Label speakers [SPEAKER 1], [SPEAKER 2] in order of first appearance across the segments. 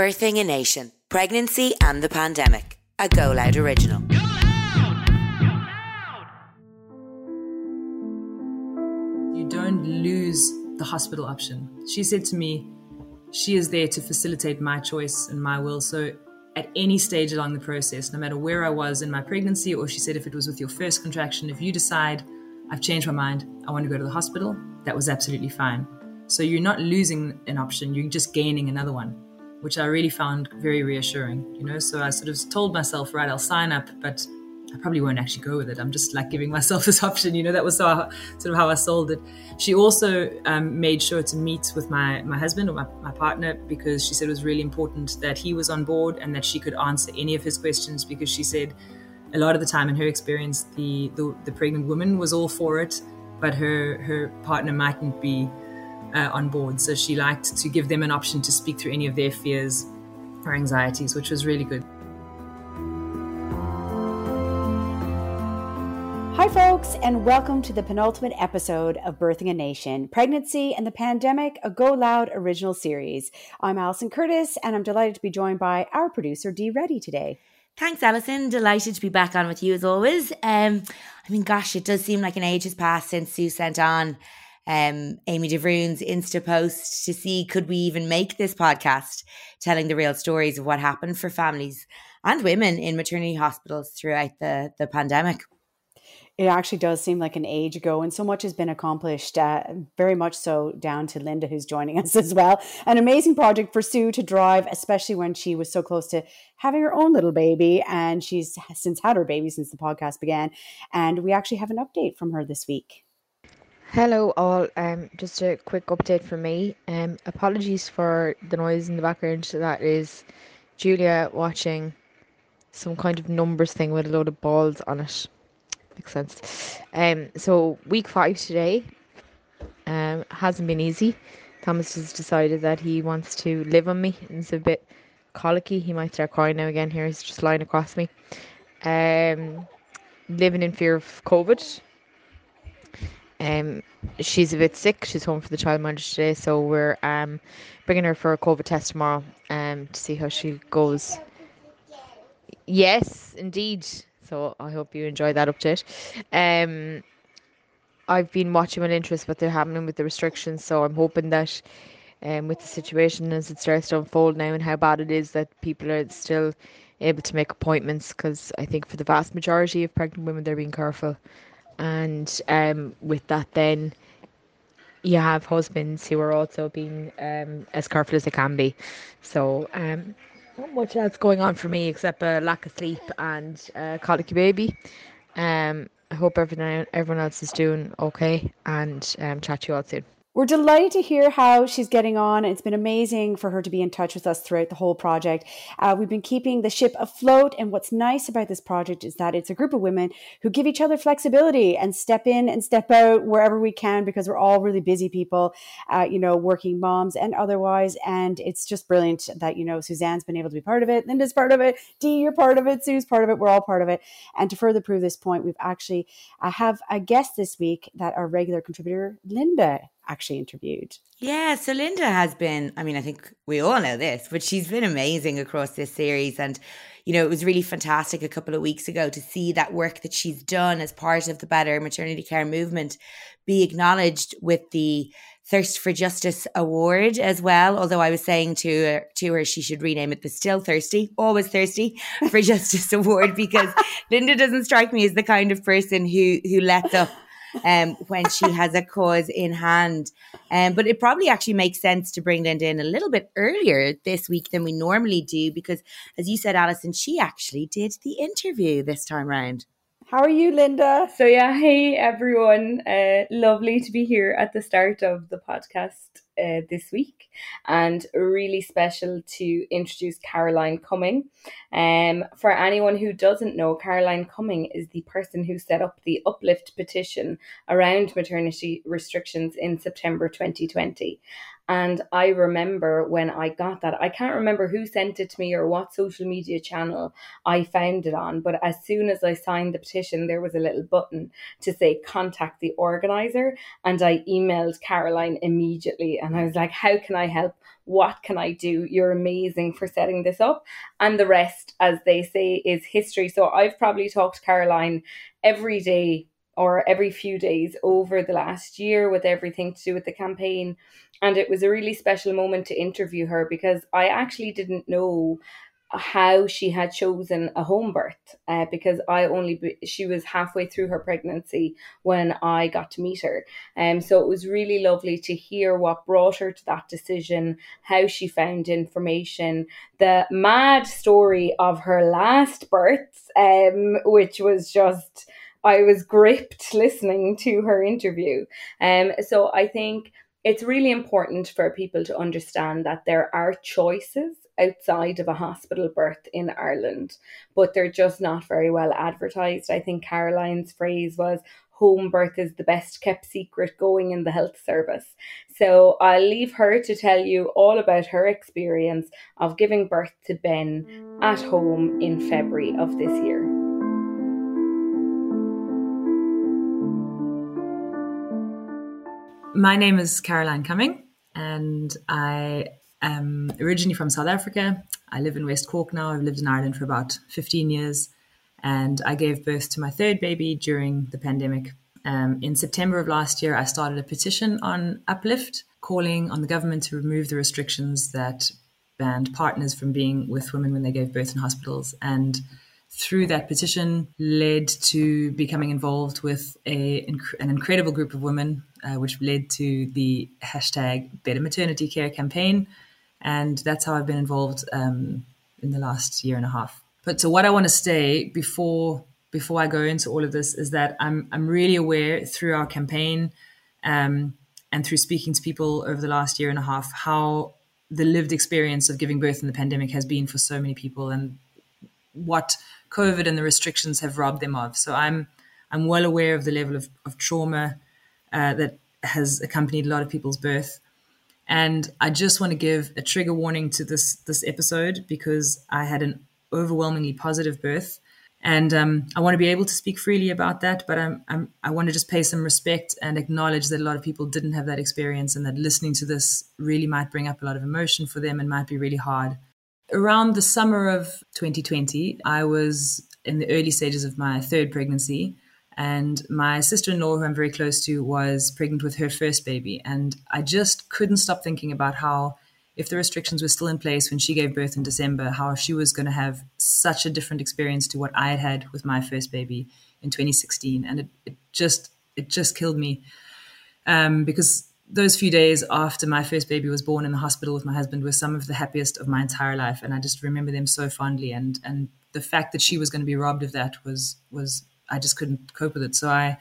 [SPEAKER 1] Birthing a Nation Pregnancy and the Pandemic, a Go Loud original.
[SPEAKER 2] You don't lose the hospital option. She said to me, she is there to facilitate my choice and my will. So at any stage along the process, no matter where I was in my pregnancy, or she said if it was with your first contraction, if you decide, I've changed my mind, I want to go to the hospital, that was absolutely fine. So you're not losing an option, you're just gaining another one, which I really found very reassuring, you know. So I sort of told myself, right, I'll sign up, but I probably won't actually go with it. I'm just like giving myself this option, you know. That was so, sort of how I sold it. She also um, made sure to meet with my my husband or my, my partner because she said it was really important that he was on board and that she could answer any of his questions because she said a lot of the time in her experience the the, the pregnant woman was all for it, but her her partner mightn't be uh, on board. So she liked to give them an option to speak through any of their fears or anxieties, which was really good.
[SPEAKER 3] Hi, folks, and welcome to the penultimate episode of Birthing a Nation Pregnancy and the Pandemic, a Go Loud original series. I'm Alison Curtis, and I'm delighted to be joined by our producer, Dee Reddy, today.
[SPEAKER 1] Thanks, Alison. Delighted to be back on with you as always. Um, I mean, gosh, it does seem like an age has passed since Sue sent on um, Amy DeVruin's Insta post to see could we even make this podcast telling the real stories of what happened for families and women in maternity hospitals throughout the, the pandemic
[SPEAKER 3] it actually does seem like an age ago, and so much has been accomplished. Uh, very much so down to Linda, who's joining us as well. An amazing project for Sue to drive, especially when she was so close to having her own little baby, and she's since had her baby since the podcast began. And we actually have an update from her this week.
[SPEAKER 4] Hello, all. Um, just a quick update from me. Um, apologies for the noise in the background. That is Julia watching some kind of numbers thing with a load of balls on it makes sense. Um, so week five today um, hasn't been easy. Thomas has decided that he wants to live on me. It's a bit colicky. He might start crying now again. Here he's just lying across me. Um, living in fear of COVID. Um, she's a bit sick. She's home for the child childminder today, so we're um bringing her for a COVID test tomorrow um to see how she goes. Yes, indeed. So I hope you enjoy that update. Um, I've been watching with interest what they're happening with the restrictions, so I'm hoping that um, with the situation as it starts to unfold now and how bad it is that people are still able to make appointments because I think for the vast majority of pregnant women they're being careful and um, with that then you have husbands who are also being um, as careful as they can be so um, not much else going on for me except a lack of sleep and a colicky baby. Um, I hope everyone everyone else is doing okay, and um, chat to you all soon.
[SPEAKER 3] We're delighted to hear how she's getting on. It's been amazing for her to be in touch with us throughout the whole project. Uh, we've been keeping the ship afloat. And what's nice about this project is that it's a group of women who give each other flexibility and step in and step out wherever we can because we're all really busy people, uh, you know, working moms and otherwise. And it's just brilliant that, you know, Suzanne's been able to be part of it. Linda's part of it. Dee, you're part of it. Sue's part of it. We're all part of it. And to further prove this point, we've actually uh, have a guest this week that our regular contributor, Linda, actually interviewed.
[SPEAKER 1] Yeah, so Linda has been, I mean, I think we all know this, but she's been amazing across this series. And, you know, it was really fantastic a couple of weeks ago to see that work that she's done as part of the Better Maternity Care movement be acknowledged with the Thirst for Justice Award as well. Although I was saying to her, to her she should rename it the Still Thirsty, Always Thirsty for Justice Award because Linda doesn't strike me as the kind of person who who lets up um, when she has a cause in hand. Um, but it probably actually makes sense to bring Linda in a little bit earlier this week than we normally do because, as you said, Alison, she actually did the interview this time round.
[SPEAKER 3] How are you, Linda?
[SPEAKER 5] So, yeah, hey everyone. Uh, lovely to be here at the start of the podcast uh, this week, and really special to introduce Caroline Cumming. Um, for anyone who doesn't know, Caroline Cumming is the person who set up the Uplift petition around maternity restrictions in September 2020. And I remember when I got that, I can't remember who sent it to me or what social media channel I found it on, but as soon as I signed the petition, there was a little button to say contact the organizer. And I emailed Caroline immediately and I was like, how can I help? What can I do? You're amazing for setting this up. And the rest, as they say, is history. So I've probably talked to Caroline every day or every few days over the last year with everything to do with the campaign. And it was a really special moment to interview her because I actually didn't know how she had chosen a home birth uh, because I only she was halfway through her pregnancy when I got to meet her. Um, so it was really lovely to hear what brought her to that decision, how she found information, the mad story of her last birth, um, which was just I was gripped listening to her interview. Um, so I think it's really important for people to understand that there are choices outside of a hospital birth in Ireland, but they're just not very well advertised. I think Caroline's phrase was home birth is the best kept secret going in the health service. So I'll leave her to tell you all about her experience of giving birth to Ben at home in February of this year.
[SPEAKER 2] My name is Caroline Cumming, and I am originally from South Africa. I live in West Cork now. I've lived in Ireland for about 15 years, and I gave birth to my third baby during the pandemic. Um, in September of last year, I started a petition on Uplift calling on the government to remove the restrictions that banned partners from being with women when they gave birth in hospitals. And through that petition led to becoming involved with a, an incredible group of women, uh, which led to the hashtag Better Maternity Care campaign. And that's how I've been involved um, in the last year and a half. But so what I want to say before before I go into all of this is that I'm I'm really aware through our campaign um, and through speaking to people over the last year and a half how the lived experience of giving birth in the pandemic has been for so many people and what COVID and the restrictions have robbed them of. So I'm I'm well aware of the level of, of trauma uh, that has accompanied a lot of people's birth. And I just want to give a trigger warning to this this episode because I had an overwhelmingly positive birth, and um, I want to be able to speak freely about that. But I'm, I'm I want to just pay some respect and acknowledge that a lot of people didn't have that experience, and that listening to this really might bring up a lot of emotion for them and might be really hard around the summer of 2020, I was in the early stages of my third pregnancy. And my sister in law, who I'm very close to, was pregnant with her first baby. And I just couldn't stop thinking about how, if the restrictions were still in place when she gave birth in December, how she was going to have such a different experience to what I had had with my first baby in 2016. And it, it just, it just killed me. Um, because those few days after my first baby was born in the hospital with my husband were some of the happiest of my entire life and i just remember them so fondly and and the fact that she was going to be robbed of that was was i just couldn't cope with it. So i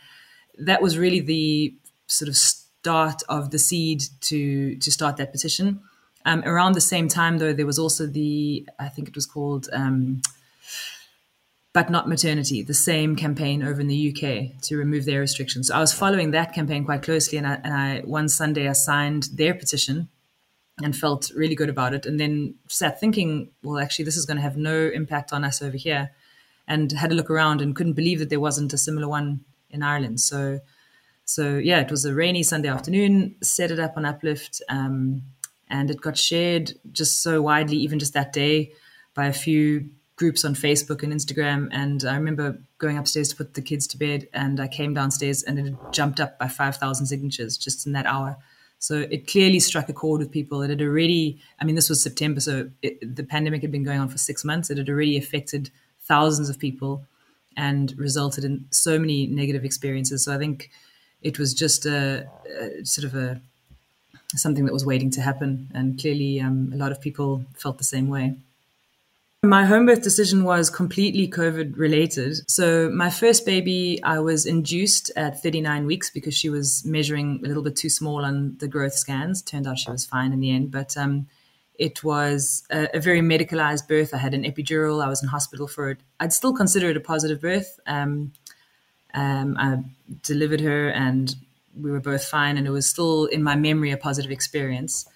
[SPEAKER 2] that was really the sort of start of the seed to to start that petition. Um, around the same time though there was also the i think it was called um, but not maternity, the same campaign over in the UK to remove their restrictions. So I was following that campaign quite closely, and I, and I one Sunday I signed their petition and felt really good about it, and then sat thinking, well, actually, this is going to have no impact on us over here, and had a look around and couldn't believe that there wasn't a similar one in Ireland. So, so yeah, it was a rainy Sunday afternoon. Set it up on Uplift, um, and it got shared just so widely, even just that day, by a few groups on Facebook and Instagram. And I remember going upstairs to put the kids to bed, and I came downstairs and it jumped up by 5,000 signatures just in that hour. So it clearly struck a chord with people. It had already, I mean, this was September, so it, the pandemic had been going on for six months. It had already affected thousands of people and resulted in so many negative experiences. So I think it was just a, a sort of a something that was waiting to happen, and clearly um, a lot of people felt the same way. My home birth decision was completely COVID related. So, my first baby, I was induced at 39 weeks because she was measuring a little bit too small on the growth scans. Turned out she was fine in the end, but um, it was a, a, very medicalized birth. I had an epidural. I was in hospital for it. I'd still consider it a positive birth. Um, um, I delivered her and we were both fine, and it was still in my memory a positive experience.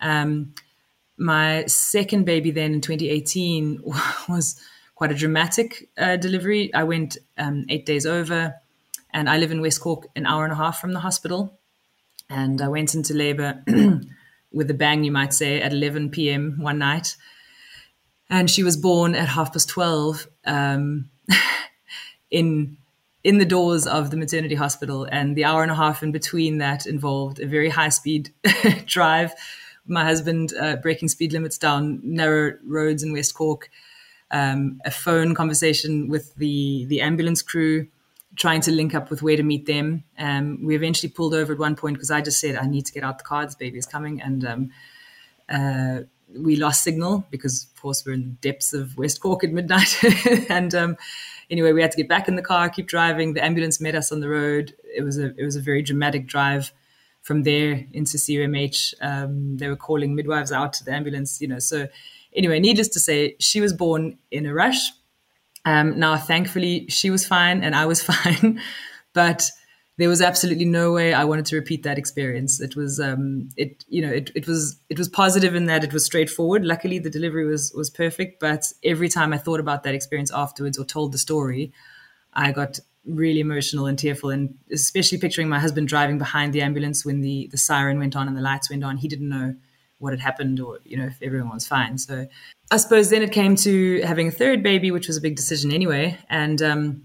[SPEAKER 2] Um, my second baby then in 2018 was quite a dramatic uh, delivery. I went um, eight days over, and I live in West Cork, an hour and a half from the hospital. And I went into labor with a bang, you might say, at 11 p.m. one night. And she was born at half past 12 um, in in the doors of the maternity hospital. And the hour and a half in between that involved a very high speed drive. My husband uh, breaking speed limits down narrow roads in West Cork, um, a phone conversation with the, the ambulance crew, trying to link up with where to meet them. Um, we eventually pulled over at one point because I just said, I need to get out the car, this baby is coming. And um, uh, we lost signal because, of course, we're in the depths of West Cork at midnight. and um, anyway, we had to get back in the car, keep driving. The ambulance met us on the road. It was a it was a very dramatic drive from there into CUMH. Um, they were calling midwives out to the ambulance, you know. So anyway, needless to say, she was born in a rush. Um, now, thankfully, she was fine and I was fine, but there was absolutely no way I wanted to repeat that experience. It was, um, it, you know, it, it was, it was positive in that it was straightforward. Luckily, the delivery was was perfect. But every time I thought about that experience afterwards or told the story, I got really emotional and tearful, and especially picturing my husband driving behind the ambulance when the the siren went on and the lights went on. He didn't know what had happened or you know if everyone was fine. So I suppose then it came to having a third baby, which was a big decision anyway, and. Um,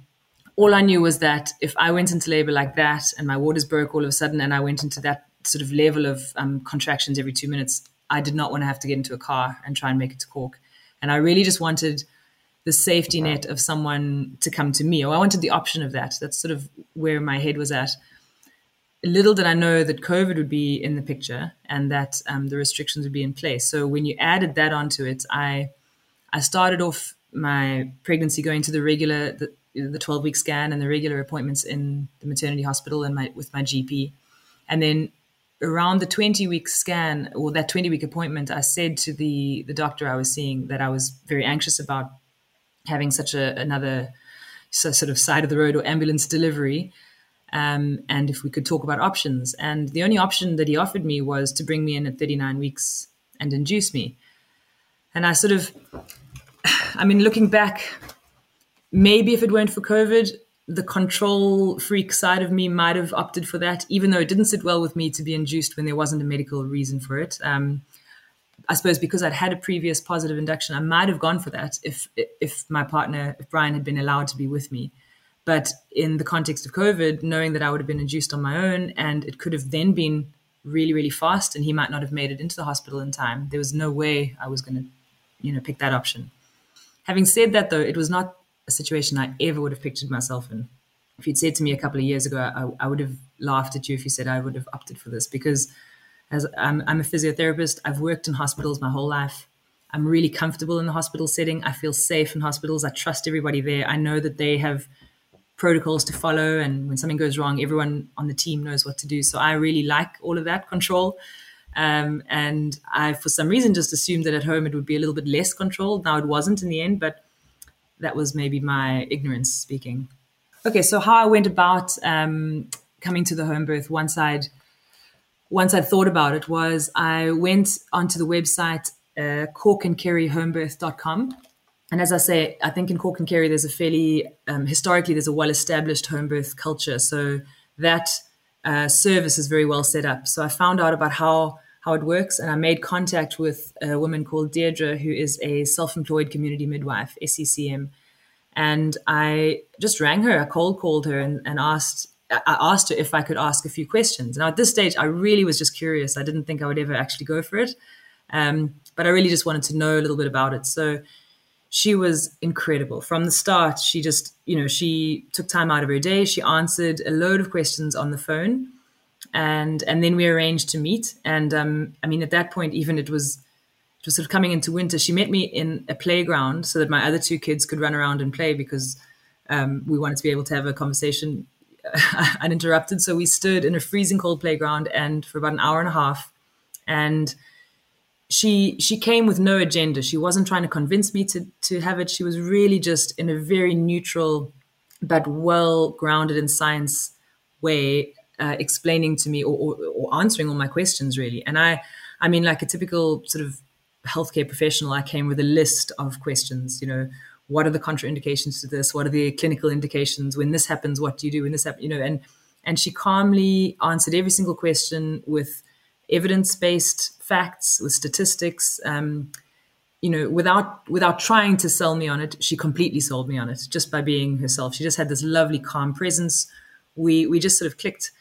[SPEAKER 2] all I knew was that if I went into labor like that and my waters broke all of a sudden and I went into that sort of level of um, contractions every two minutes, I did not want to have to get into a car and try and make it to Cork. And I really just wanted the safety net of someone to come to me, or I wanted the option of that. That's sort of where my head was at. Little did I know that COVID would be in the picture and that um, the restrictions would be in place. So when you added that onto it, I I started off my pregnancy going to the regular the, the 12 week scan and the regular appointments in the maternity hospital and my with my GP. And then around the 20 week scan or that 20 week appointment, I said to the the doctor I was seeing that I was very anxious about having such a another sort of side of the road or ambulance delivery. Um, and if we could talk about options. And the only option that he offered me was to bring me in at 39 weeks and induce me. And I sort of, I mean, looking back, maybe if it weren't for COVID, the control freak side of me might have opted for that, even though it didn't sit well with me to be induced when there wasn't a medical reason for it. Um, I suppose because I'd had a previous positive induction, I might have gone for that if if my partner, if Brian had been allowed to be with me. But in the context of COVID, knowing that I would have been induced on my own and it could have then been really, really fast and he might not have made it into the hospital in time, there was no way I was going to, you know, pick that option. Having said that, though, it was not a situation I ever would have pictured myself in. If you'd said to me a couple of years ago, I, I would have laughed at you if you said I would have opted for this because as I'm, I'm a physiotherapist, I've worked in hospitals my whole life. I'm really comfortable in the hospital setting. I feel safe in hospitals. I trust everybody there. I know that they have protocols to follow, and when something goes wrong, everyone on the team knows what to do. So I really like all of that control. Um, and I, for some reason, just assumed that at home it would be a little bit less controlled. Now it wasn't in the end, but that was maybe my ignorance speaking. Okay, so how I went about um, coming to the home birth once I'd once I'd thought about it was I went onto the website uh, corkandkerryhomebirth.com. And as I say, I think in Cork and Kerry there's a fairly um, historically there's a well-established home birth culture, so that uh, service is very well set up. So I found out about how how it works. And I made contact with a woman called Deirdre, who is a self employed community midwife, SECM. And I just rang her, I cold called her and, and asked. I asked her if I could ask a few questions. Now, at this stage, I really was just curious. I didn't think I would ever actually go for it. Um, but I really just wanted to know a little bit about it. So she was incredible from the start. She just, you know, she took time out of her day. She answered a load of questions on the phone and and then we arranged to meet. And um, I mean, at that point, even it was it was sort of coming into winter. She met me in a playground so that my other two kids could run around and play because um, we wanted to be able to have a conversation uninterrupted. So we stood in a freezing cold playground and for about an hour and a half, and she she came with no agenda. She wasn't trying to convince me to to have it. She was really just in a very neutral but well grounded in science way uh, explaining to me or, or, or, answering all my questions really and i I mean, like a typical sort of healthcare professional, I came with a list of questions. You know, what are the contraindications to this? What are the clinical indications? When this happens, what do you do when this happens? You know, and and she calmly answered every single question with evidence based facts, with statistics. Um, you know, without without trying to sell me on it, she completely sold me on it just by being herself. She just had this lovely, calm presence. We we just sort of clicked.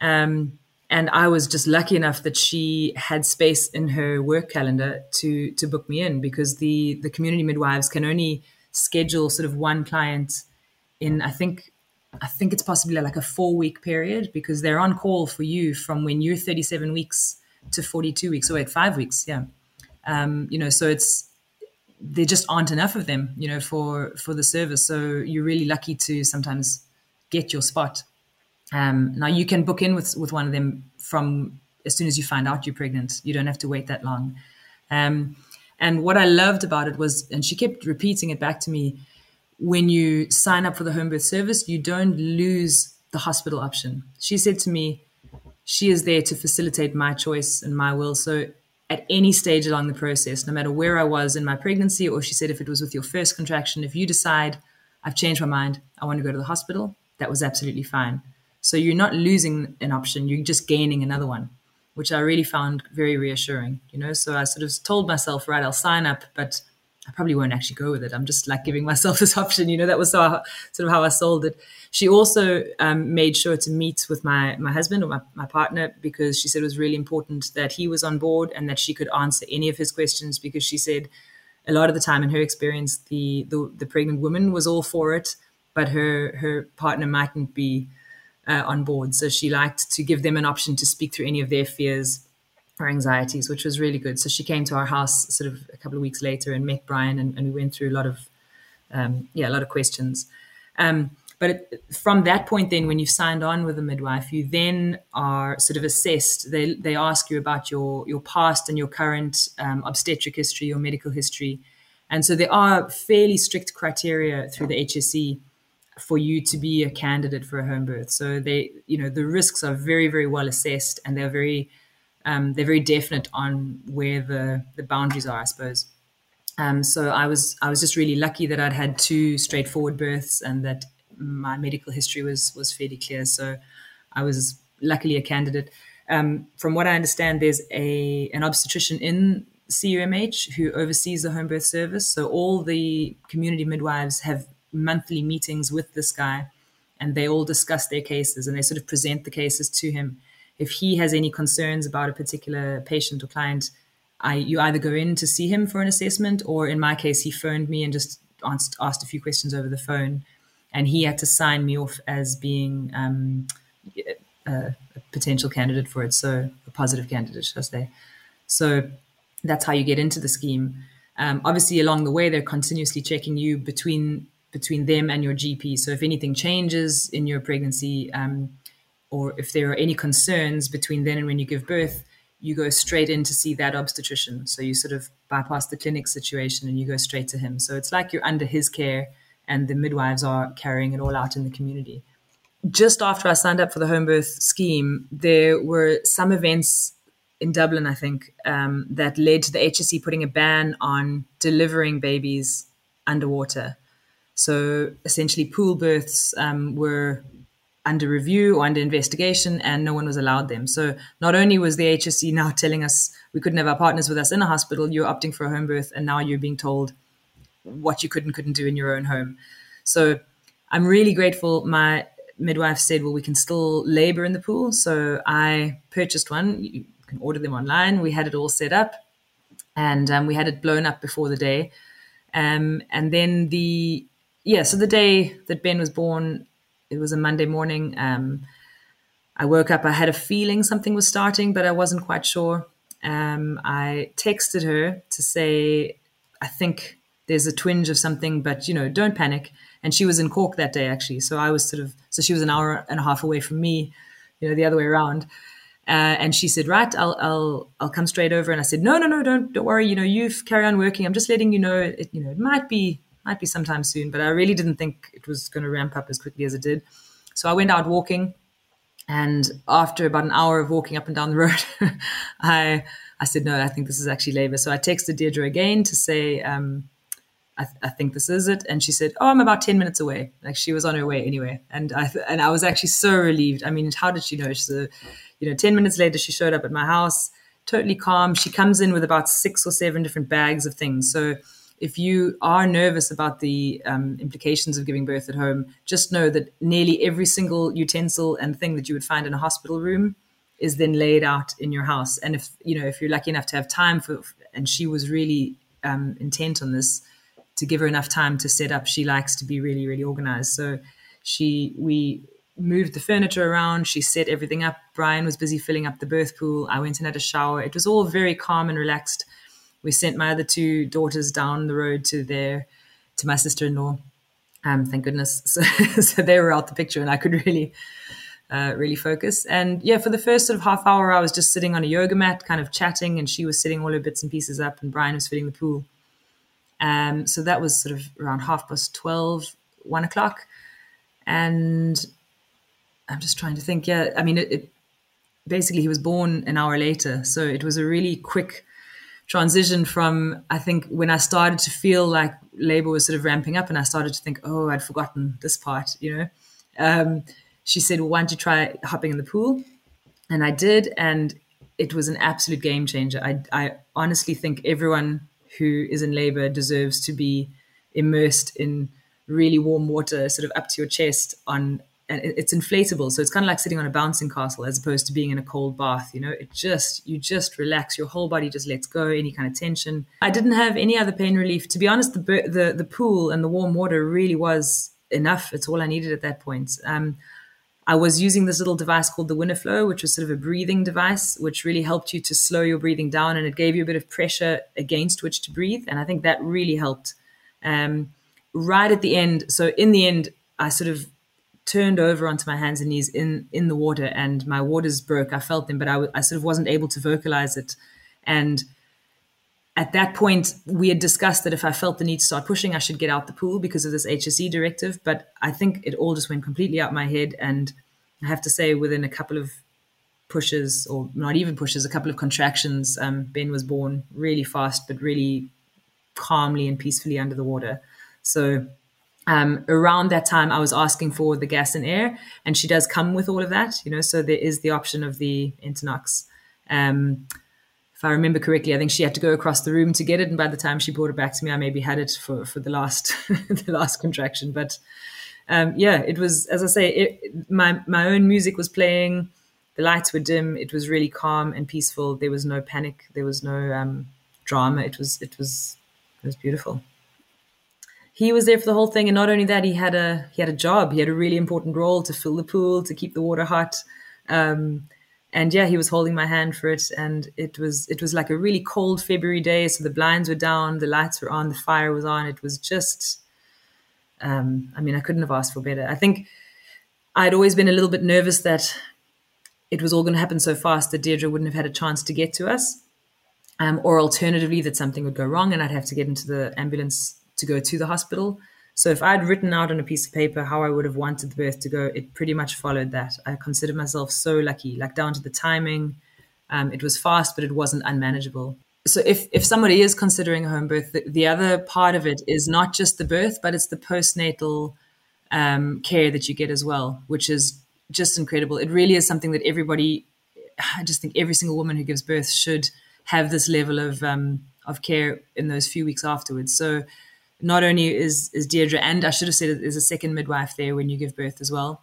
[SPEAKER 2] Um, and I was just lucky enough that she had space in her work calendar to to book me in because the the community midwives can only schedule sort of one client in I think I think it's possibly like a four week period because they're on call for you from when you're 37 weeks to 42 weeks. or wait, five weeks, yeah. Um, you know, so it's there just aren't enough of them, you know, for for the service. So you're really lucky to sometimes get your spot. Um, now you can book in with with one of them from as soon as you find out you're pregnant. You don't have to wait that long. Um, and what I loved about it was, and she kept repeating it back to me, when you sign up for the home birth service, you don't lose the hospital option. She said to me, she is there to facilitate my choice and my will. So at any stage along the process, no matter where I was in my pregnancy, or she said if it was with your first contraction, if you decide I've changed my mind, I want to go to the hospital, that was absolutely fine. So you're not losing an option, you're just gaining another one, which I really found very reassuring, you know. So I sort of told myself, right, I'll sign up, but I probably won't actually go with it. I'm just like giving myself this option, you know. That was so, sort of how I sold it. She also um, made sure to meet with my my husband or my, my partner because she said it was really important that he was on board and that she could answer any of his questions because she said a lot of the time in her experience the the, the pregnant woman was all for it, but her her partner mightn't be uh, on board. So she liked to give them an option to speak through any of their fears her anxieties, which was really good. So she came to our house sort of a couple of weeks later and met Brian, and, and we went through a lot of, um, yeah, a lot of questions. Um, but it, from that point, then when you've signed on with a midwife, you then are sort of assessed. They they ask you about your your past and your current um, obstetric history, your medical history, and so there are fairly strict criteria through the HSE for you to be a candidate for a home birth. So they, you know, the risks are very very well assessed, and they're very um, they're very definite on where the the boundaries are, I suppose. Um, so I was I was just really lucky that I'd had two straightforward births and that my medical history was was fairly clear. So I was luckily a candidate. Um, from what I understand, there's a an obstetrician in CUMH who oversees the home birth service. So all the community midwives have monthly meetings with this guy, and they all discuss their cases and they sort of present the cases to him if he has any concerns about a particular patient or client, I you either go in to see him for an assessment, or in my case, he phoned me and just asked, asked a few questions over the phone, and he had to sign me off as being um, a, a, potential candidate for it, so a positive candidate, should I say? So that's how you get into the scheme. Um, obviously, along the way, they're continuously checking you between between them and your GP. So if anything changes in your pregnancy, um, or if there are any concerns between then and when you give birth, you go straight in to see that obstetrician. So you sort of bypass the clinic situation and you go straight to him. So it's like you're under his care and the midwives are carrying it all out in the community. Just after I signed up for the home birth scheme, there were some events in Dublin, I think, um, that led to the HSE putting a ban on delivering babies underwater. So essentially, pool births um, were under review or under investigation, and no one was allowed them. So not only was the HSE now telling us we couldn't have our partners with us in a hospital, you're opting for a home birth, and now you're being told what you could and couldn't do in your own home. So I'm really grateful. My midwife said, well, we can still labor in the pool. So I purchased one. You can order them online. We had it all set up, and um, we had it blown up before the day. Um, and then the yeah, so the day that Ben was born, it was a Monday morning. Um, I woke up, I had a feeling something was starting, but I wasn't quite sure. Um, I texted her to say, I think there's a twinge of something, but you know, don't panic. And she was in Cork that day actually, so I was sort of so she was an hour and a half away from me, you know, the other way around. Uh, and she said, "Right, I'll I'll I'll come straight over." And I said, "No, no, no, don't don't worry. You know, you carry on working. I'm just letting you know. It you know it might be might be sometime soon, but I really didn't think it was going to ramp up as quickly as it did. So I went out walking, and after about an hour of walking up and down the road, I I said, no, I think this is actually labor. So I texted Deirdre again to say, um, I, th- I, think this is it. And she said, oh, I'm about 10 minutes away. Like she was on her way anyway. And I, th- and I was actually so relieved. I mean, how did she know? She's a, you know, 10 minutes later, she showed up at my house, totally calm. She comes in with about six or seven different bags of things. So if you are nervous about the um, implications of giving birth at home, just know that nearly every single utensil and thing that you would find in a hospital room is then laid out in your house. And if you know if you're lucky enough to have time for, and she was really um, intent on this, to give her enough time to set up. She likes to be really really organized. So she we moved the furniture around. She set everything up. Brian was busy filling up the birth pool. I went and had a shower. It was all very calm and relaxed. We sent my other two daughters down the road to their to my sister in law. Um, thank goodness. So, so they were out the picture, and I could really uh, really focus. And yeah, for the first sort of half hour, I was just sitting on a yoga mat, kind of chatting, and she was sitting all her bits and pieces up, and Brian was filling the pool. Um, so that was sort of around half past 12, one o'clock. And I'm just trying to think. Yeah, I mean, it, it basically he was born an hour later, so it was a really quick transition from I think when I started to feel like labor was sort of ramping up, and I started to think, oh, I'd forgotten this part, you know. Um, she said, well, why don't you try hopping in the pool? And I did, and it was an absolute game changer. I, I honestly think everyone who is in labor deserves to be immersed in really warm water, sort of up to your chest on and it's inflatable. So it's kind of like sitting on a bouncing castle as opposed to being in a cold bath you know? It just you just relax. Your whole body just lets go any kind of tension. I didn't have any other pain relief. To be honest the the, the pool and the warm water really was enough. It's all i needed at that point. Um, I was using this little device called the Winiflow, which was sort of a breathing device, which really helped you to slow your breathing down and it gave you a bit of pressure against which to breathe. And I think that really helped. Um, right at the end, so in the end, I sort of turned over onto my hands and knees in in the water, and my waters broke. I felt them, but I, I sort of wasn't able to vocalize it. And at that point, we had discussed that if I felt the need to start pushing, I should get out the pool because of this HSE directive. But I think it all just went completely out my head. And I have to say, within a couple of pushes, or not even pushes, a couple of contractions, um, Ben was born really fast, but really calmly and peacefully under the water. So um, around that time, I was asking for the gas and air, and she does come with all of that, you know. So there is the option of the Entonox. Um, if I remember correctly, I think she had to go across the room to get it, and by the time she brought it back to me, I maybe had it for for the last the last contraction. But um, yeah, it was as I say, it, my my own music was playing. The lights were dim. It was really calm and peaceful. There was no panic. There was no um, drama. It was it was it was beautiful he was there for the whole thing, and not only that, he had a he had a job. He had a really important role to fill the pool, to keep the water hot. Um, and yeah, he was holding my hand for it, and it was it was like a really cold February day. So the blinds were down, the lights were on, the fire was on. It was just, um, I mean, I couldn't have asked for better. I think I'd always been a little bit nervous that it was all going to happen so fast that Deirdre wouldn't have had a chance to get to us, um, or alternatively that something would go wrong and I'd have to get into the ambulance to go to the hospital. So if I'd written out on a piece of paper how I would have wanted the birth to go, it pretty much followed that. I considered myself so lucky, like down to the timing. Um, it was fast, but it wasn't unmanageable. So if if somebody is considering a home birth, the, the other part of it is not just the birth, but it's the postnatal um, care that you get as well, which is just incredible. It really is something that everybody, I just think every single woman who gives birth should have this level of um, of care in those few weeks afterwards. So not only is is Deirdre, and I should have said there's a second midwife there when you give birth as well,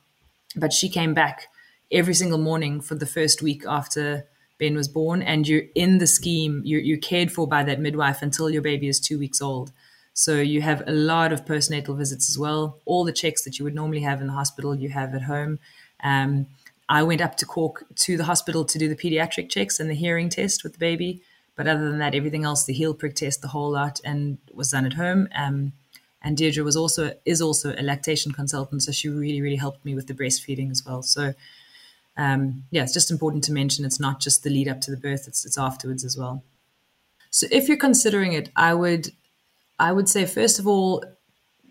[SPEAKER 2] but she came back every single morning for the first week after Ben was born, and you're in the scheme. You're, you're cared for by that midwife until your baby is two weeks old. So you have a lot of postnatal visits as well. All the checks that you would normally have in the hospital, you have at home. Um, I went up to Cork to the hospital to do the pediatric checks and the hearing test with the baby. But other than that, everything else, the heel prick test, the whole lot, and was done at home. Um, and Deirdre was also is also a lactation consultant, so she really really helped me with the breastfeeding as well. So um, yeah, it's just important to mention it's not just the lead up to the birth; it's it's afterwards as well. So if you're considering it, I would I would say first of all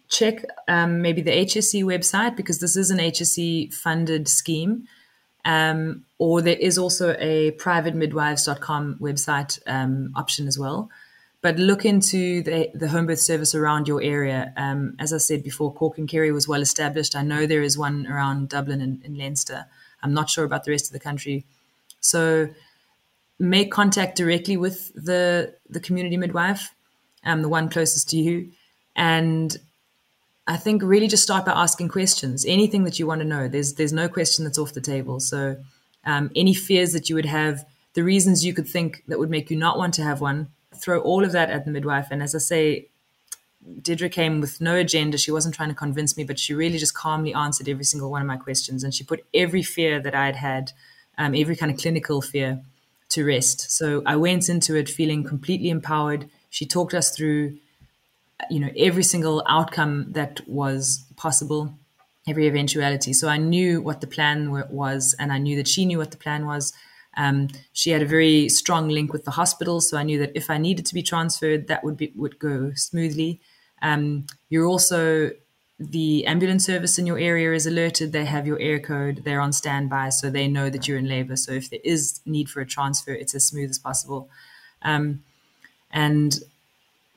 [SPEAKER 2] check um, maybe the HSE website because this is an HSE funded scheme. Um, or there is also a privatemidwives.com website um, option as well. But look into the, the home birth service around your area. Um, as I said before, Cork and Kerry was well established. I know there is one around Dublin and, and Leinster. I'm not sure about the rest of the country. So make contact directly with the the community midwife, um, the one closest to you, and I think really just start by asking questions. Anything that you want to know, there's there's no question that's off the table. So um, any fears that you would have, the reasons you could think that would make you not want to have one, throw all of that at the midwife. And as I say, Deirdre came with no agenda. She wasn't trying to convince me, but she really just calmly answered every single one of my questions. And she put every fear that I'd had, um, every kind of clinical fear, to rest. So I went into it feeling completely empowered. She talked us through, you know, every single outcome that was possible, every eventuality. So I knew what the plan was, and I knew that she knew what the plan was. Um, she had a very strong link with the hospital, so I knew that if I needed to be transferred, that would be would go smoothly. Um, you're also the ambulance service in your area is alerted. They have your Eircode. They're on standby, so they know that you're in labor. So if there is need for a transfer, it's as smooth as possible. Um, and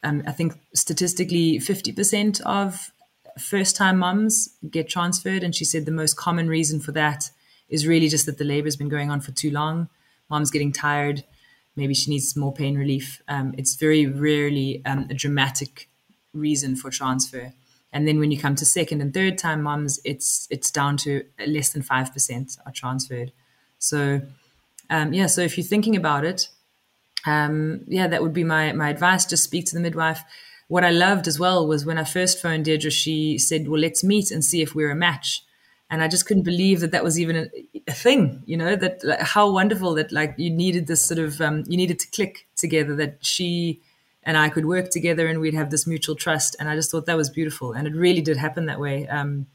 [SPEAKER 2] um, I think statistically, 50% of first time mums get transferred. And she said the most common reason for that is really just that the labor has been going on for too long. Mom's getting tired. Maybe she needs more pain relief. Um, it's very rarely um, a dramatic reason for transfer. And then when you come to second and third time moms, it's it's down to less than five percent are transferred. So um, yeah, so if you're thinking about it, um, yeah, that would be my my advice. Just speak to the midwife. What I loved as well was when I first phoned Deirdre, she said, "Well, let's meet and see if we're a match." And I just couldn't believe that that was even a, a thing. You know that like, how wonderful that like you needed this sort of um, you needed to click together. That she and I could work together and we'd have this mutual trust. And I just thought that was beautiful. And it really did happen that way. Um,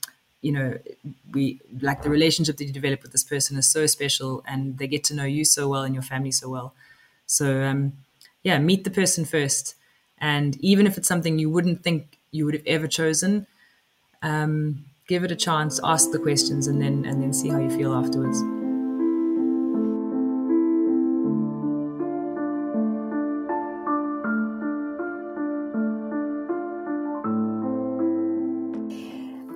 [SPEAKER 2] you know, we like the relationship that you develop with this person is so special and they get to know you so well and your family so well. So, um, yeah, meet the person first. And even if it's something you wouldn't think you would have ever chosen, um, give it a chance, ask the questions, and then and then see how you feel afterwards.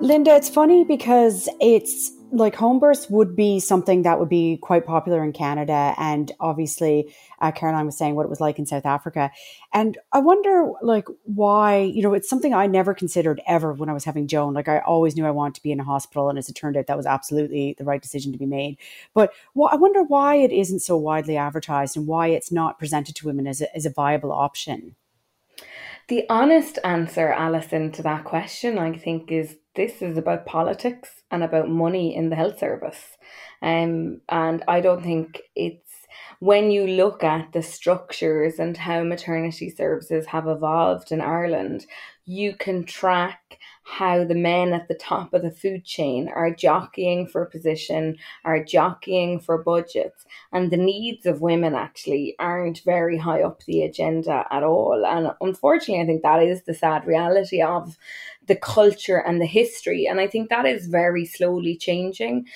[SPEAKER 3] Linda, it's funny because it's like home births would be something that would be quite popular in Canada, and obviously, uh, Caroline was saying what it was like in South Africa, and I wonder like why you know it's something I never considered ever when I was having Joan. Like I always knew I wanted to be in a hospital, and as it turned out, that was absolutely the right decision to be made. But well, I wonder why it isn't so widely advertised and why it's not presented to women as a, as a viable option.
[SPEAKER 5] The honest answer, Alison, to that question, I think, is this is about politics and about money in the health service. Um, and I don't think it's when you look at the structures and how maternity services have evolved in Ireland, you can track how the men at the top of the food chain are jockeying for position, are jockeying for budgets, and the needs of women actually aren't very high up the agenda at all. And unfortunately, I think that is the sad reality of the culture and the history. And I think that is very slowly changing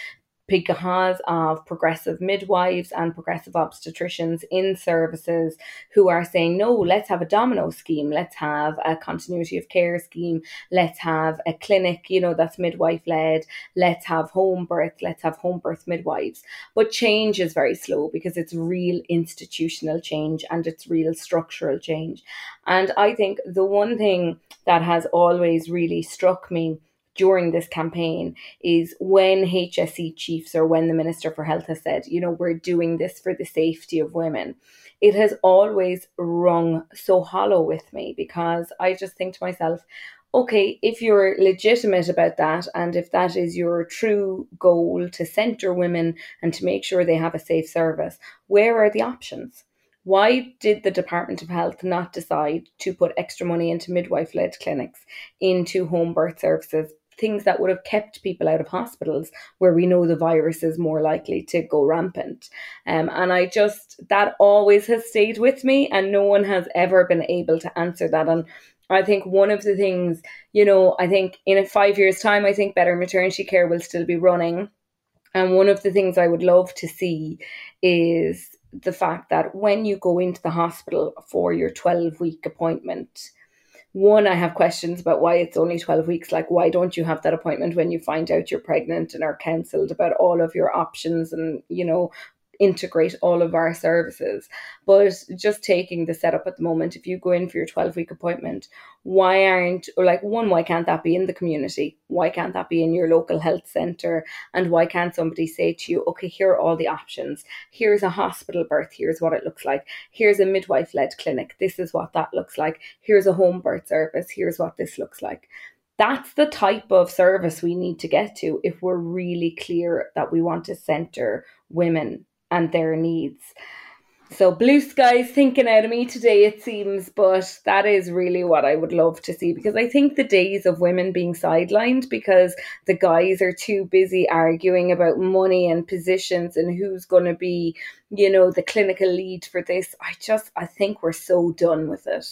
[SPEAKER 5] because of progressive midwives and progressive obstetricians in services who are saying, no, let's have a domino scheme, let's have a continuity of care scheme, let's have a clinic, you know, that's midwife led, let's have home birth, let's have home birth midwives. But change is very slow because it's real institutional change and it's real structural change. And I think the one thing that has always really struck me during this campaign is when HSE chiefs or when the Minister for Health has said, you know, we're doing this for the safety of women. It has always rung so hollow with me because I just think to myself, okay, if you're legitimate about that and if that is your true goal to centre women and to make sure they have a safe service, where are the options? Why did the Department of Health not decide to put extra money into midwife led clinics, into home birth services, things that would have kept people out of hospitals where we know the virus is more likely to go rampant. Um, and I just, that always has stayed with me, and no one has ever been able to answer that. And I think one of the things, you know, I think in a five years' time, I think better maternity care will still be running And one of the things I would love to see is the fact that when you go into the hospital for your 12 week appointment, one, I have questions about why it's only 12 weeks. Like, why don't you have that appointment when you find out you're pregnant and are counseled about all of your options and, you know, integrate all of our services. But just taking the setup at the moment, if you go in for your 12 week appointment, why aren't, or like, one, why can't that be in the community? Why can't that be in your local health centre? And why can't somebody say to you, okay, here are all the options. Here's a hospital birth. Here's what it looks like. Here's a midwife led clinic. This is what that looks like. Here's a home birth service. Here's what this looks like that's the type of service we need to get to if we're really clear that we want to center women and their needs. So blue skies thinking out of me today, it seems, but that is really what I would love to see because I think the days of women being sidelined because the guys are too busy arguing about money and positions and who's going to be, you know, the clinical lead for this. I just, I think we're so done with it.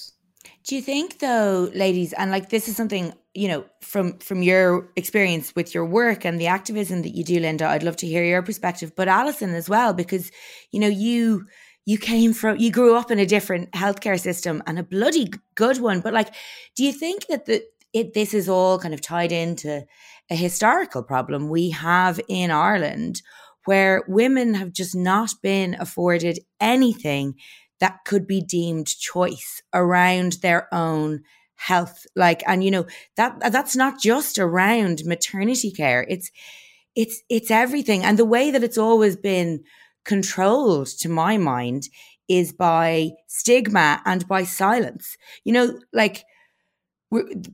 [SPEAKER 1] Do you think though, ladies, and like this is something, you know, from from your experience with your work and the activism that you do, Linda, I'd love to hear your perspective, but Alison as well, because you know, you you came from you grew up in a different healthcare system and a bloody good one. But like, do you think that the it this is all kind of tied into a historical problem we have in Ireland where women have just not been afforded anything that could be deemed choice around their own health like and you know that that's not just around maternity care. It's it's it's everything. And the way that it's always been controlled to my mind is by stigma and by silence. You know like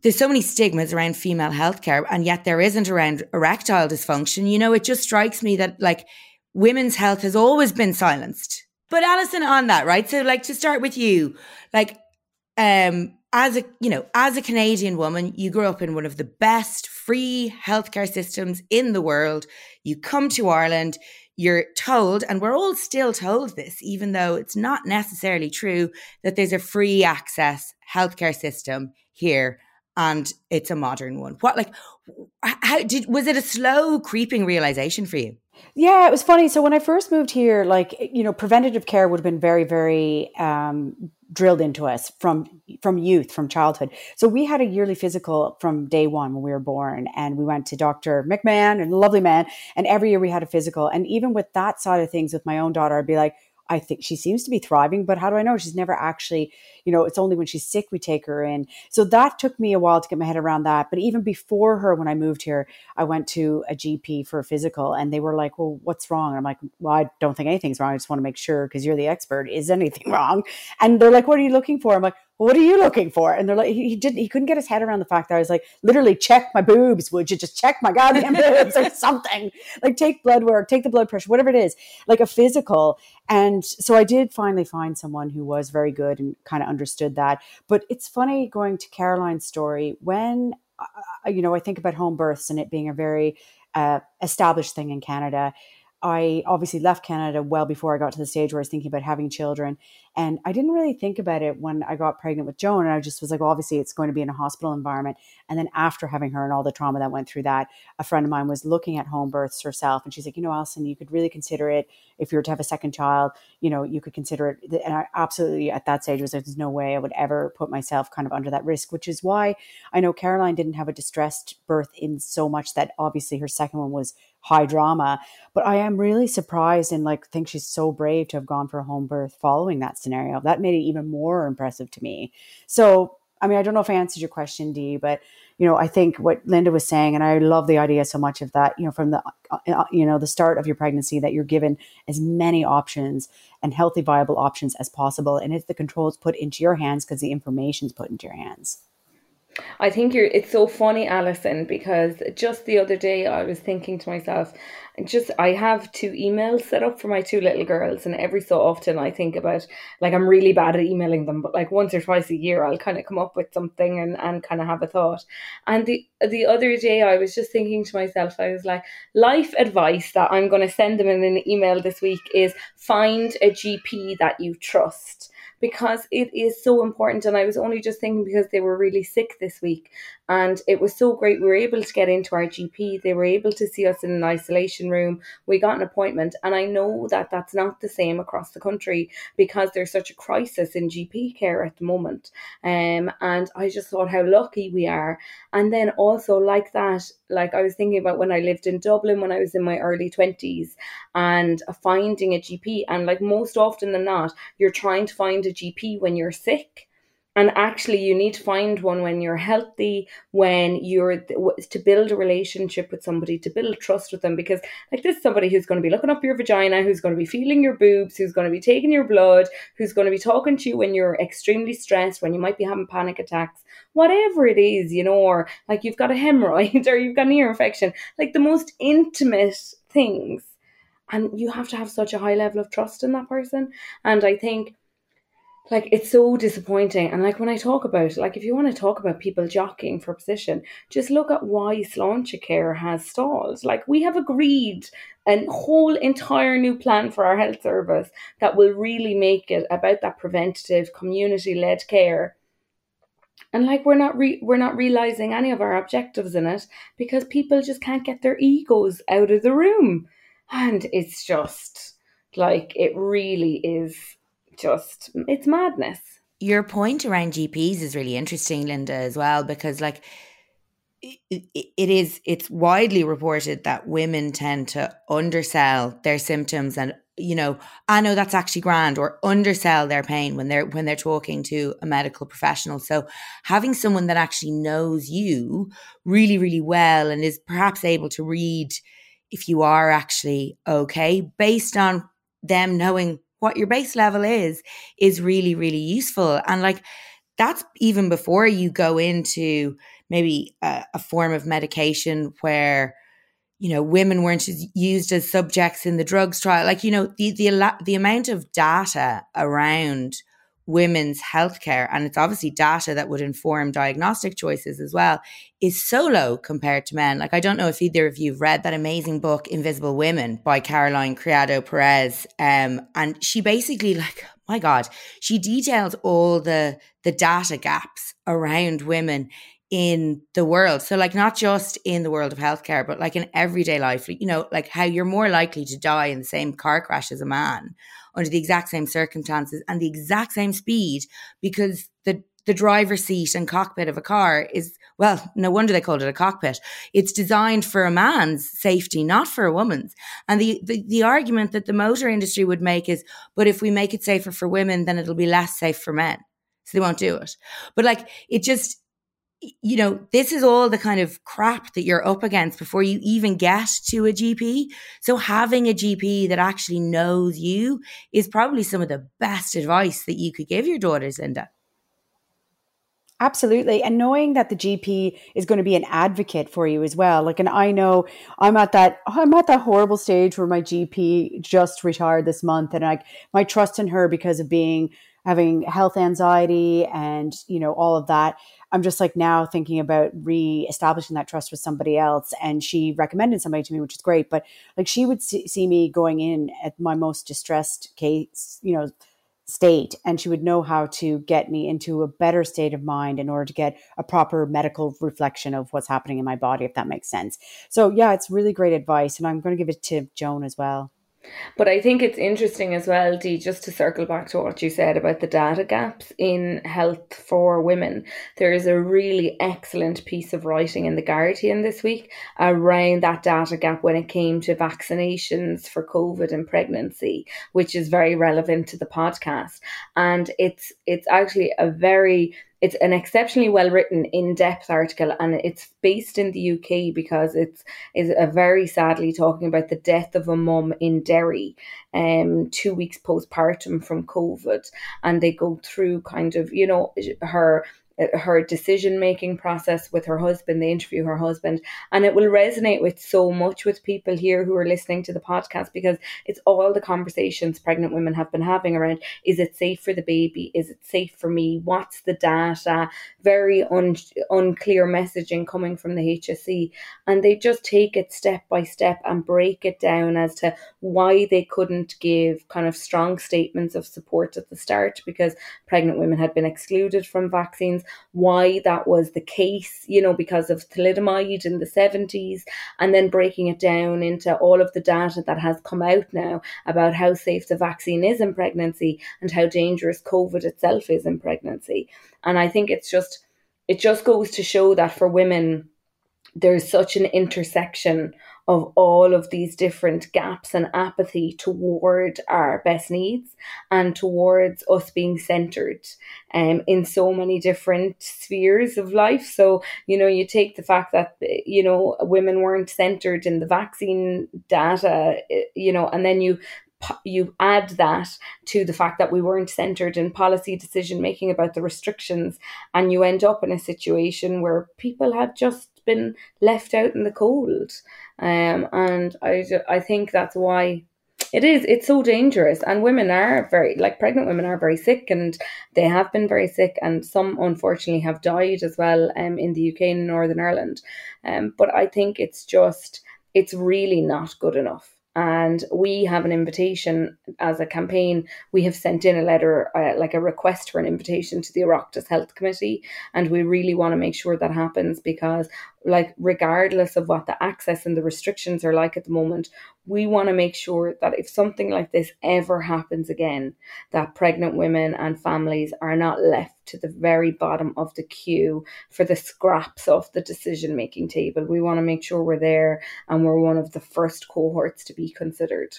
[SPEAKER 1] there's so many stigmas around female healthcare and yet there isn't around erectile dysfunction. You know it just strikes me that like women's health has always been silenced but Alison, on that, right? So, like, to start with you, like, um, as a you know, as a Canadian woman, you grew up in one of the best free healthcare systems in the world. You come to Ireland, you're told, and we're all still told this, even though it's not necessarily true, that there's a free access healthcare system here and it's a modern one. What like how did was it a slow creeping realization for you?
[SPEAKER 3] Yeah, it was funny. So when I first moved here, like you know, preventative care would have been very, very um, drilled into us from from youth, from childhood. So we had a yearly physical from day one when we were born, and we went to Doctor McMahon and lovely man, and every year we had a physical. And even with that side of things, with my own daughter, I'd be like, I think she seems to be thriving, but how do I know? She's never actually, you know, it's only when she's sick we take her in. So that took me a while to get my head around that. But even before her, when I moved here, I went to a GP for a physical and they were like, well, what's wrong? And I'm like, well, I don't think anything's wrong. I just want to make sure because you're the expert. Is anything wrong? And they're like, what are you looking for? I'm like, what are you looking for? And they're like, he, he didn't, he couldn't get his head around the fact that I was like, literally check my boobs. Would you just check my goddamn boobs or something? Like take blood work, take the blood pressure, whatever it is, like a physical. And so I did finally find someone who was very good and kind of understood that. But it's funny going to Caroline's story when, uh, you know, I think about home births and it being a very uh, established thing in Canada. I obviously left Canada well before I got to the stage where I was thinking about having children. And I didn't really think about it when I got pregnant with Joan. And I just was like, well, obviously it's going to be in a hospital environment. And then after having her and all the trauma that went through that, a friend of mine was looking at home births herself. And she's like, you know, Alison, you could really consider it if you were to have a second child, you know, you could consider it. And I absolutely at that stage was like, there's no way I would ever put myself kind of under that risk, which is why I know Caroline didn't have a distressed birth in so much that obviously her second one was high drama. But I am really surprised and like think she's so brave to have gone for a home birth following that scenario. That made it even more impressive to me. So, I mean, I don't know if I answered your question, Dee, but you know, I think what Linda was saying, and I love the idea so much of that. You know, from the uh, uh, you know the start of your pregnancy, that you're given as many options and healthy, viable options as possible, and it's the controls put into your hands because the information's put into your hands.
[SPEAKER 5] I think you're it's so funny, Alison, because just the other day I was thinking to myself, just I have two emails set up for my two little girls, and every so often I think about like I'm really bad at emailing them, but like once or twice a year I'll kind of come up with something and, and kind of have a thought. And the the other day I was just thinking to myself, I was like, life advice that I'm gonna send them in an email this week is find a GP that you trust because it is so important. And I was only just thinking because they were really sick this week and it was so great. We were able to get into our GP. They were able to see us in an isolation room. We got an appointment. And I know that that's not the same across the country because there's such a crisis in GP care at the moment. Um, and I just thought how lucky we are. And then also, like that, like I was thinking about when I lived in Dublin when I was in my early 20s and finding a GP. And like most often than not, you're trying to find a GP when you're sick and actually you need to find one when you're healthy when you're to build a relationship with somebody to build trust with them because like this is somebody who's going to be looking up your vagina who's going to be feeling your boobs who's going to be taking your blood who's going to be talking to you when you're extremely stressed when you might be having panic attacks whatever it is you know or like you've got a hemorrhoid or you've got an ear infection like the most intimate things. And you have to have such a high level of trust in that person. And i think like it's so disappointing. And like when I talk about like if you want to talk about people jockeying for position, just look at why Sláinte Care has stalled. Like we have agreed a whole entire new plan for our health service that will really make it about that preventative community led care. And like we're not re- we're not realizing any of our objectives in it because people just can't get their egos out of the room. And it's just like it really is just it's madness.
[SPEAKER 1] Your point around GPs is really interesting, Linda, as well, because like it, it is it's widely reported that women tend to undersell their symptoms and you know ah, i know that's actually grand or undersell their pain when they're when they're talking to a medical professional so having someone that actually knows you really really well and is perhaps able to read if you are actually okay based on them knowing what your base level is is really really useful. And like that's even before you go into maybe a, a form of medication where you know women weren't used as subjects in the drugs trial. Like you know the the the amount of data around women's healthcare, and it's obviously data that would inform diagnostic choices as well, is so low compared to men. Like, I don't know if either of you read that amazing book, Invisible Women by Caroline Criado Perez. Um, and she basically, like, my God, she details all the the data gaps around women in the world. So, like, not just in the world of healthcare, but like in everyday life, you know, like how you're more likely to die in the same car crash as a man under the exact same circumstances and the exact same speed because the the driver's seat and cockpit of a car is well no wonder they called it a cockpit. It's designed for a man's safety not for a woman's. And the, the the argument that the motor industry would make is but if we make it safer for women then it'll be less safe for men. So they won't do it. But like it just you know, this is all the kind of crap that you're up against before you even get to a GP. So having a GP that actually knows you is probably some of the best advice that you could give your daughters, Linda.
[SPEAKER 3] Absolutely. And knowing that the GP is going to be an advocate for you as well. Like, and I know I'm at that, I'm at that horrible stage where my GP just retired this month and like my trust in her because of being, having health anxiety and, you know, all of that I'm just like now thinking about re-establishing that trust with somebody else. And she recommended somebody to me, which is great. But like she would see, see me going in at my most distressed case, you know, state, and she would know how to get me into a better state of mind in order to get a proper medical reflection of what's happening in my body, if that makes sense. So yeah, it's really great advice, and I'm going to give it to Joan as well.
[SPEAKER 5] But I think it's interesting as well, Dee, just to circle back to what you said about the data gaps in health for women. There is a really excellent piece of writing in The Guardian this week around that data gap when it came to vaccinations for COVID and pregnancy, which is very relevant to the podcast. And it's it's actually a very it's an exceptionally well written, in depth article, and it's based in the UK because it's is a very sadly talking about the death of a mum in Derry, um, two weeks postpartum from COVID, and they go through kind of you know her her decision making process with her husband. They interview her husband, and it will resonate with so much with people here who are listening to the podcast because it's all the conversations pregnant women have been having around is it safe for the baby? Is it safe for me? What's the data? Very un- unclear messaging coming from the HSE. And they just take it step by step and break it down as to why they couldn't give kind of strong statements of support at the start because pregnant women had been excluded from vaccines, why that was the case, you know, because of thalidomide in the 70s, and then breaking it down into all of the data that has come out now about how safe the vaccine is in pregnancy and how dangerous COVID itself is in pregnancy. And I think it's just, it just goes to show that for women, there's such an intersection of all of these different gaps and apathy toward our best needs and towards us being centered um, in so many different spheres of life. So, you know, you take the fact that, you know, women weren't centered in the vaccine data, eh, you know, and then you you add that to the fact that we weren't centered in policy decision making about the restrictions and you end up in a situation where people have just been left out in the cold. Um, and I, I think that's why it is it's so dangerous. And women are very like pregnant women are very sick and they have been very sick and some unfortunately have died as well um, in the uk and northern ireland. Um, but i think it's just it's really not good enough. And we have an invitation as a campaign. We have sent in a letter, uh, like a request for an invitation to the Oireachtas Health Committee, and we really want to make sure that happens because like regardless of what the access and the restrictions are like at the moment we want to make sure that if something like this ever happens again that pregnant women and families are not left to the very bottom of the queue for the scraps of the decision making table we want to make sure we're there and we're one of the first cohorts to be considered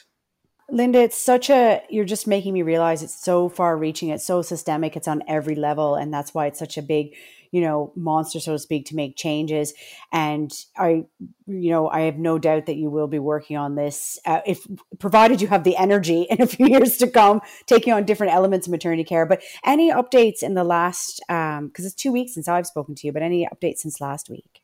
[SPEAKER 3] Linda, it's such a, you're just making me realize it's so far reaching, it's so systemic, it's on every level. And that's why it's such a big you know, monster, so to speak, to make changes. And I, you know, I have no doubt that you will be working on this, uh, if provided you have the energy in a few years to come, taking on different elements of maternity care. But any updates in the last, because um, it's two weeks since I've spoken to you, but any updates since last week?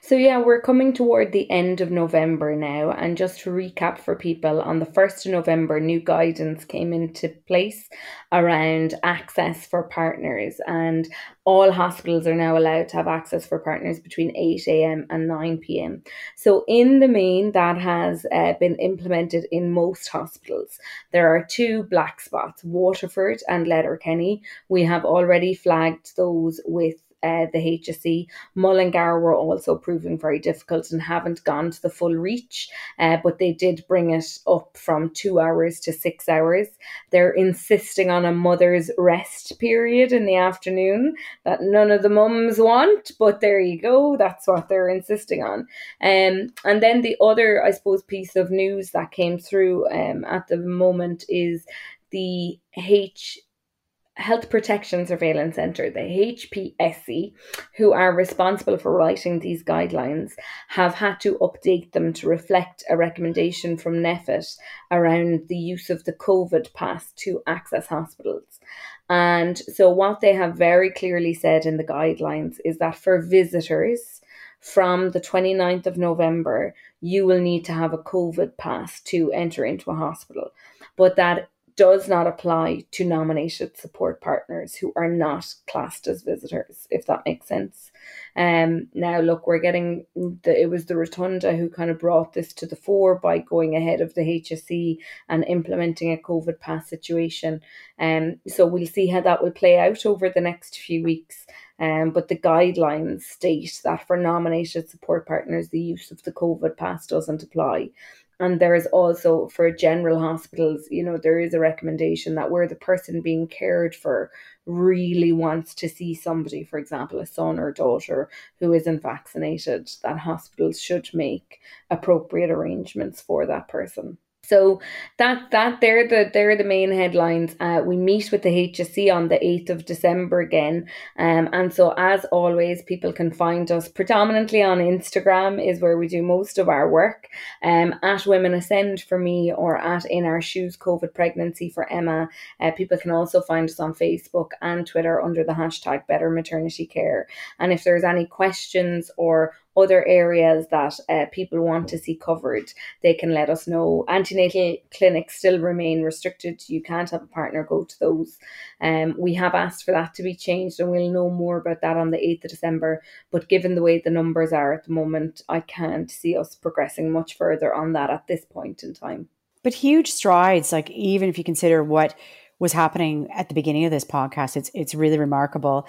[SPEAKER 5] So, yeah, we're coming toward the end of November now. And just to recap for people, on the 1st of November, new guidance came into place around access for partners. And all hospitals are now allowed to have access for partners between 8 a.m. and 9 p.m. So, in the main, that has uh, been implemented in most hospitals. There are two black spots, Waterford and Letterkenny. We have already flagged those with uh, the HSE. Mullingar were also proving very difficult and haven't gone to the full reach, uh, but they did bring it up from two hours to six hours. They're insisting on a mother's rest period in the afternoon that none of the mums want, but there you go. That's what they're insisting on. Um, and then the other, I suppose, piece of news that came through um, at the moment is the H Health Protection Surveillance Centre, the HPSC, who are responsible for writing these guidelines, have had to update them to reflect a recommendation from NPHET around the use of the COVID pass to access hospitals. And so, what they have very clearly said in the guidelines is that for visitors, from the 29th of November, you will need to have a COVID pass to enter into a hospital. But that does not apply to nominated support partners who are not classed as visitors, if that makes sense. Um, now, look, we're getting the, it was the Rotunda who kind of brought this to the fore by going ahead of the HSE and implementing a COVID pass situation. Um, so we'll see how that will play out over the next few weeks. Um, but the guidelines state that for nominated support partners, the use of the COVID pass doesn't apply and there is also for general hospitals you know there is a recommendation that where the person being cared for really wants to see somebody for example a son or daughter who isn't vaccinated that hospitals should make appropriate arrangements for that person So that that they're the they're the main headlines. Uh, we meet with the HSE on the eighth of December again, um, and so as always, people can find us predominantly on Instagram is where we do most of our work. Um, at Women Ascend for me, or at In Our Shoes COVID Pregnancy for Emma. Uh, people can also find us on Facebook and Twitter under the hashtag Better Maternity Care. And if there's any questions or other areas that uh, people want to see covered, they can let us know. Antenatal clinics still remain restricted. You can't have a partner go to those. Um, we have asked for that to be changed, and we'll know more about that on the 8th of December. But given the way the numbers are at the moment, I can't see us progressing much further on that at this point in time.
[SPEAKER 3] But huge strides, like even if you consider what was happening at the beginning of this podcast. It's it's really remarkable.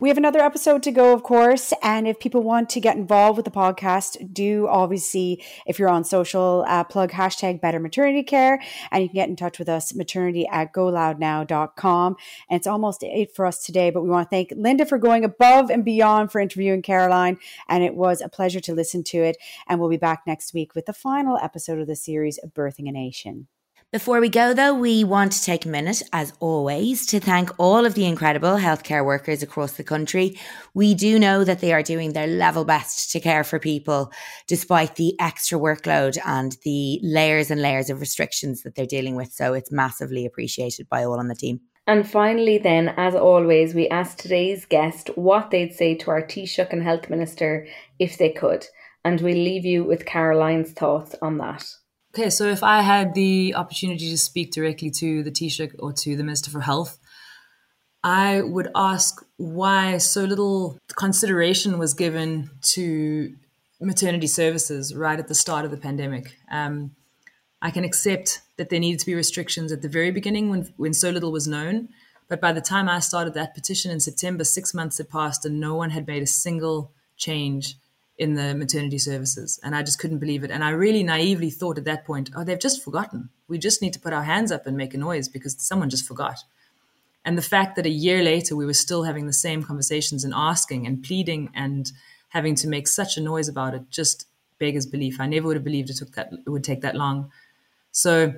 [SPEAKER 3] We have another episode to go, of course, and if people want to get involved with the podcast, do obviously if you're on social, uh, plug hashtag Better Maternity Care, and you can get in touch with us maternity at goloudnow.com. And it's almost eight for us today, but we want to thank Linda for going above and beyond for interviewing Caroline, and it was a pleasure to listen to it. And we'll be back next week with the final episode of the series, of Birthing a Nation.
[SPEAKER 1] Before we go, though, we want to take a minute, as always, to thank all of the incredible healthcare workers across the country. We do know that they are doing their level best to care for people, despite the extra workload and the layers and layers of restrictions that they're dealing with. So it's massively appreciated by all on the team.
[SPEAKER 5] And finally, then, as always, we asked today's guest what they'd say to our Taoiseach and Health Minister if they could. And we'll leave you with Caroline's thoughts on that.
[SPEAKER 2] Okay, so if I had the opportunity to speak directly to the Taoiseach or to the Minister for Health, I would ask why so little consideration was given to maternity services right at the start of the pandemic. Um, I can accept that there needed to be restrictions at the very beginning when, when so little was known. But by the time I started that petition in September, six months had passed and no one had made a single change in the maternity services. And I just couldn't believe it. And I really naively thought at that point, oh, they've just forgotten. We just need to put our hands up and make a noise because someone just forgot. And the fact that a year later we were still having the same conversations and asking and pleading and having to make such a noise about it just beggars belief. I never would have believed it took that it would take that long. So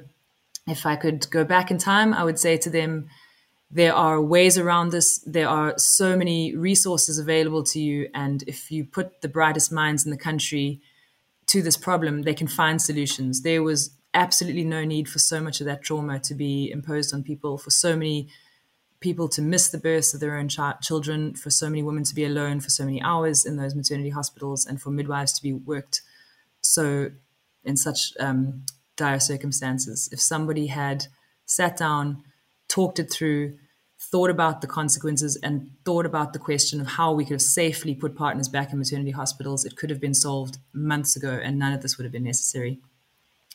[SPEAKER 2] if I could go back in time, I would say to them, there are ways around this. There are so many resources available to you. And if you put the brightest minds in the country to this problem, they can find solutions. There was absolutely no need for so much of that trauma to be imposed on people, for so many people to miss the births of their own ch- children, for so many women to be alone for so many hours in those maternity hospitals, and for midwives to be worked so in such um, dire circumstances. If somebody had sat down, talked it through, thought about the consequences, and thought about the question of how we could have safely put partners back in maternity hospitals, it could have been solved months ago, and none of this would have been necessary.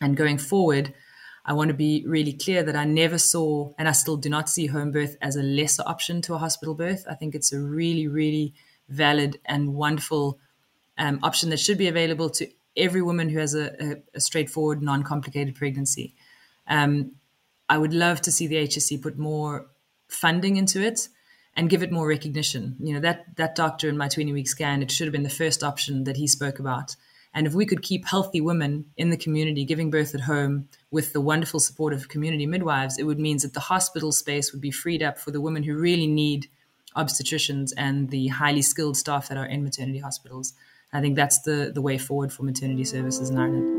[SPEAKER 2] And going forward, I want to be really clear that I never saw, and I still do not see home birth as a lesser option to a hospital birth. I think it's a really, really valid and wonderful um, option that should be available to every woman who has a, a, a straightforward, non complicated pregnancy. Um, I would love to see the HSE put more funding into it and give it more recognition. You know, that that doctor in my 20 week scan, it should have been the first option that he spoke about. And if we could keep healthy women in the community giving birth at home with the wonderful support of community midwives, it would mean that the hospital space would be freed up for the women who really need obstetricians and the highly skilled staff that are in maternity hospitals. I think that's the, the way forward for maternity services in Ireland.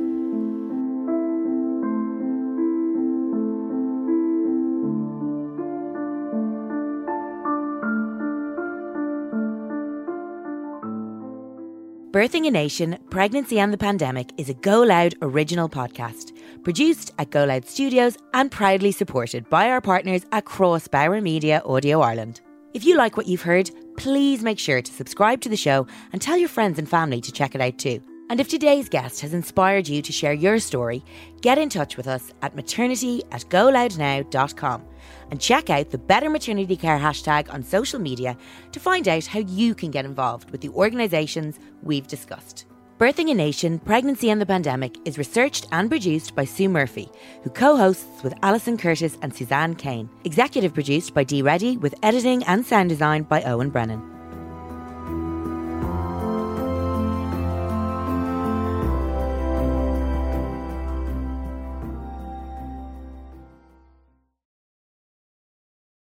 [SPEAKER 1] Birthing a Nation, Pregnancy and the Pandemic is a Go Loud original podcast, produced at Go Loud Studios and proudly supported by our partners across Bauer Media Audio Ireland. If you like what you've heard, please make sure to subscribe to the show and tell your friends and family to check it out too. And if today's guest has inspired you to share your story, get in touch with us at maternity at goloudnow.com and check out the Better Maternity Care hashtag on social media to find out how you can get involved with the organisations we've discussed. Birthing a Nation, Pregnancy and the Pandemic is researched and produced by Sue Murphy, who co hosts with Alison Curtis and Suzanne Kane. Executive produced by Dee Reddy, with editing and sound design by Owen Brennan.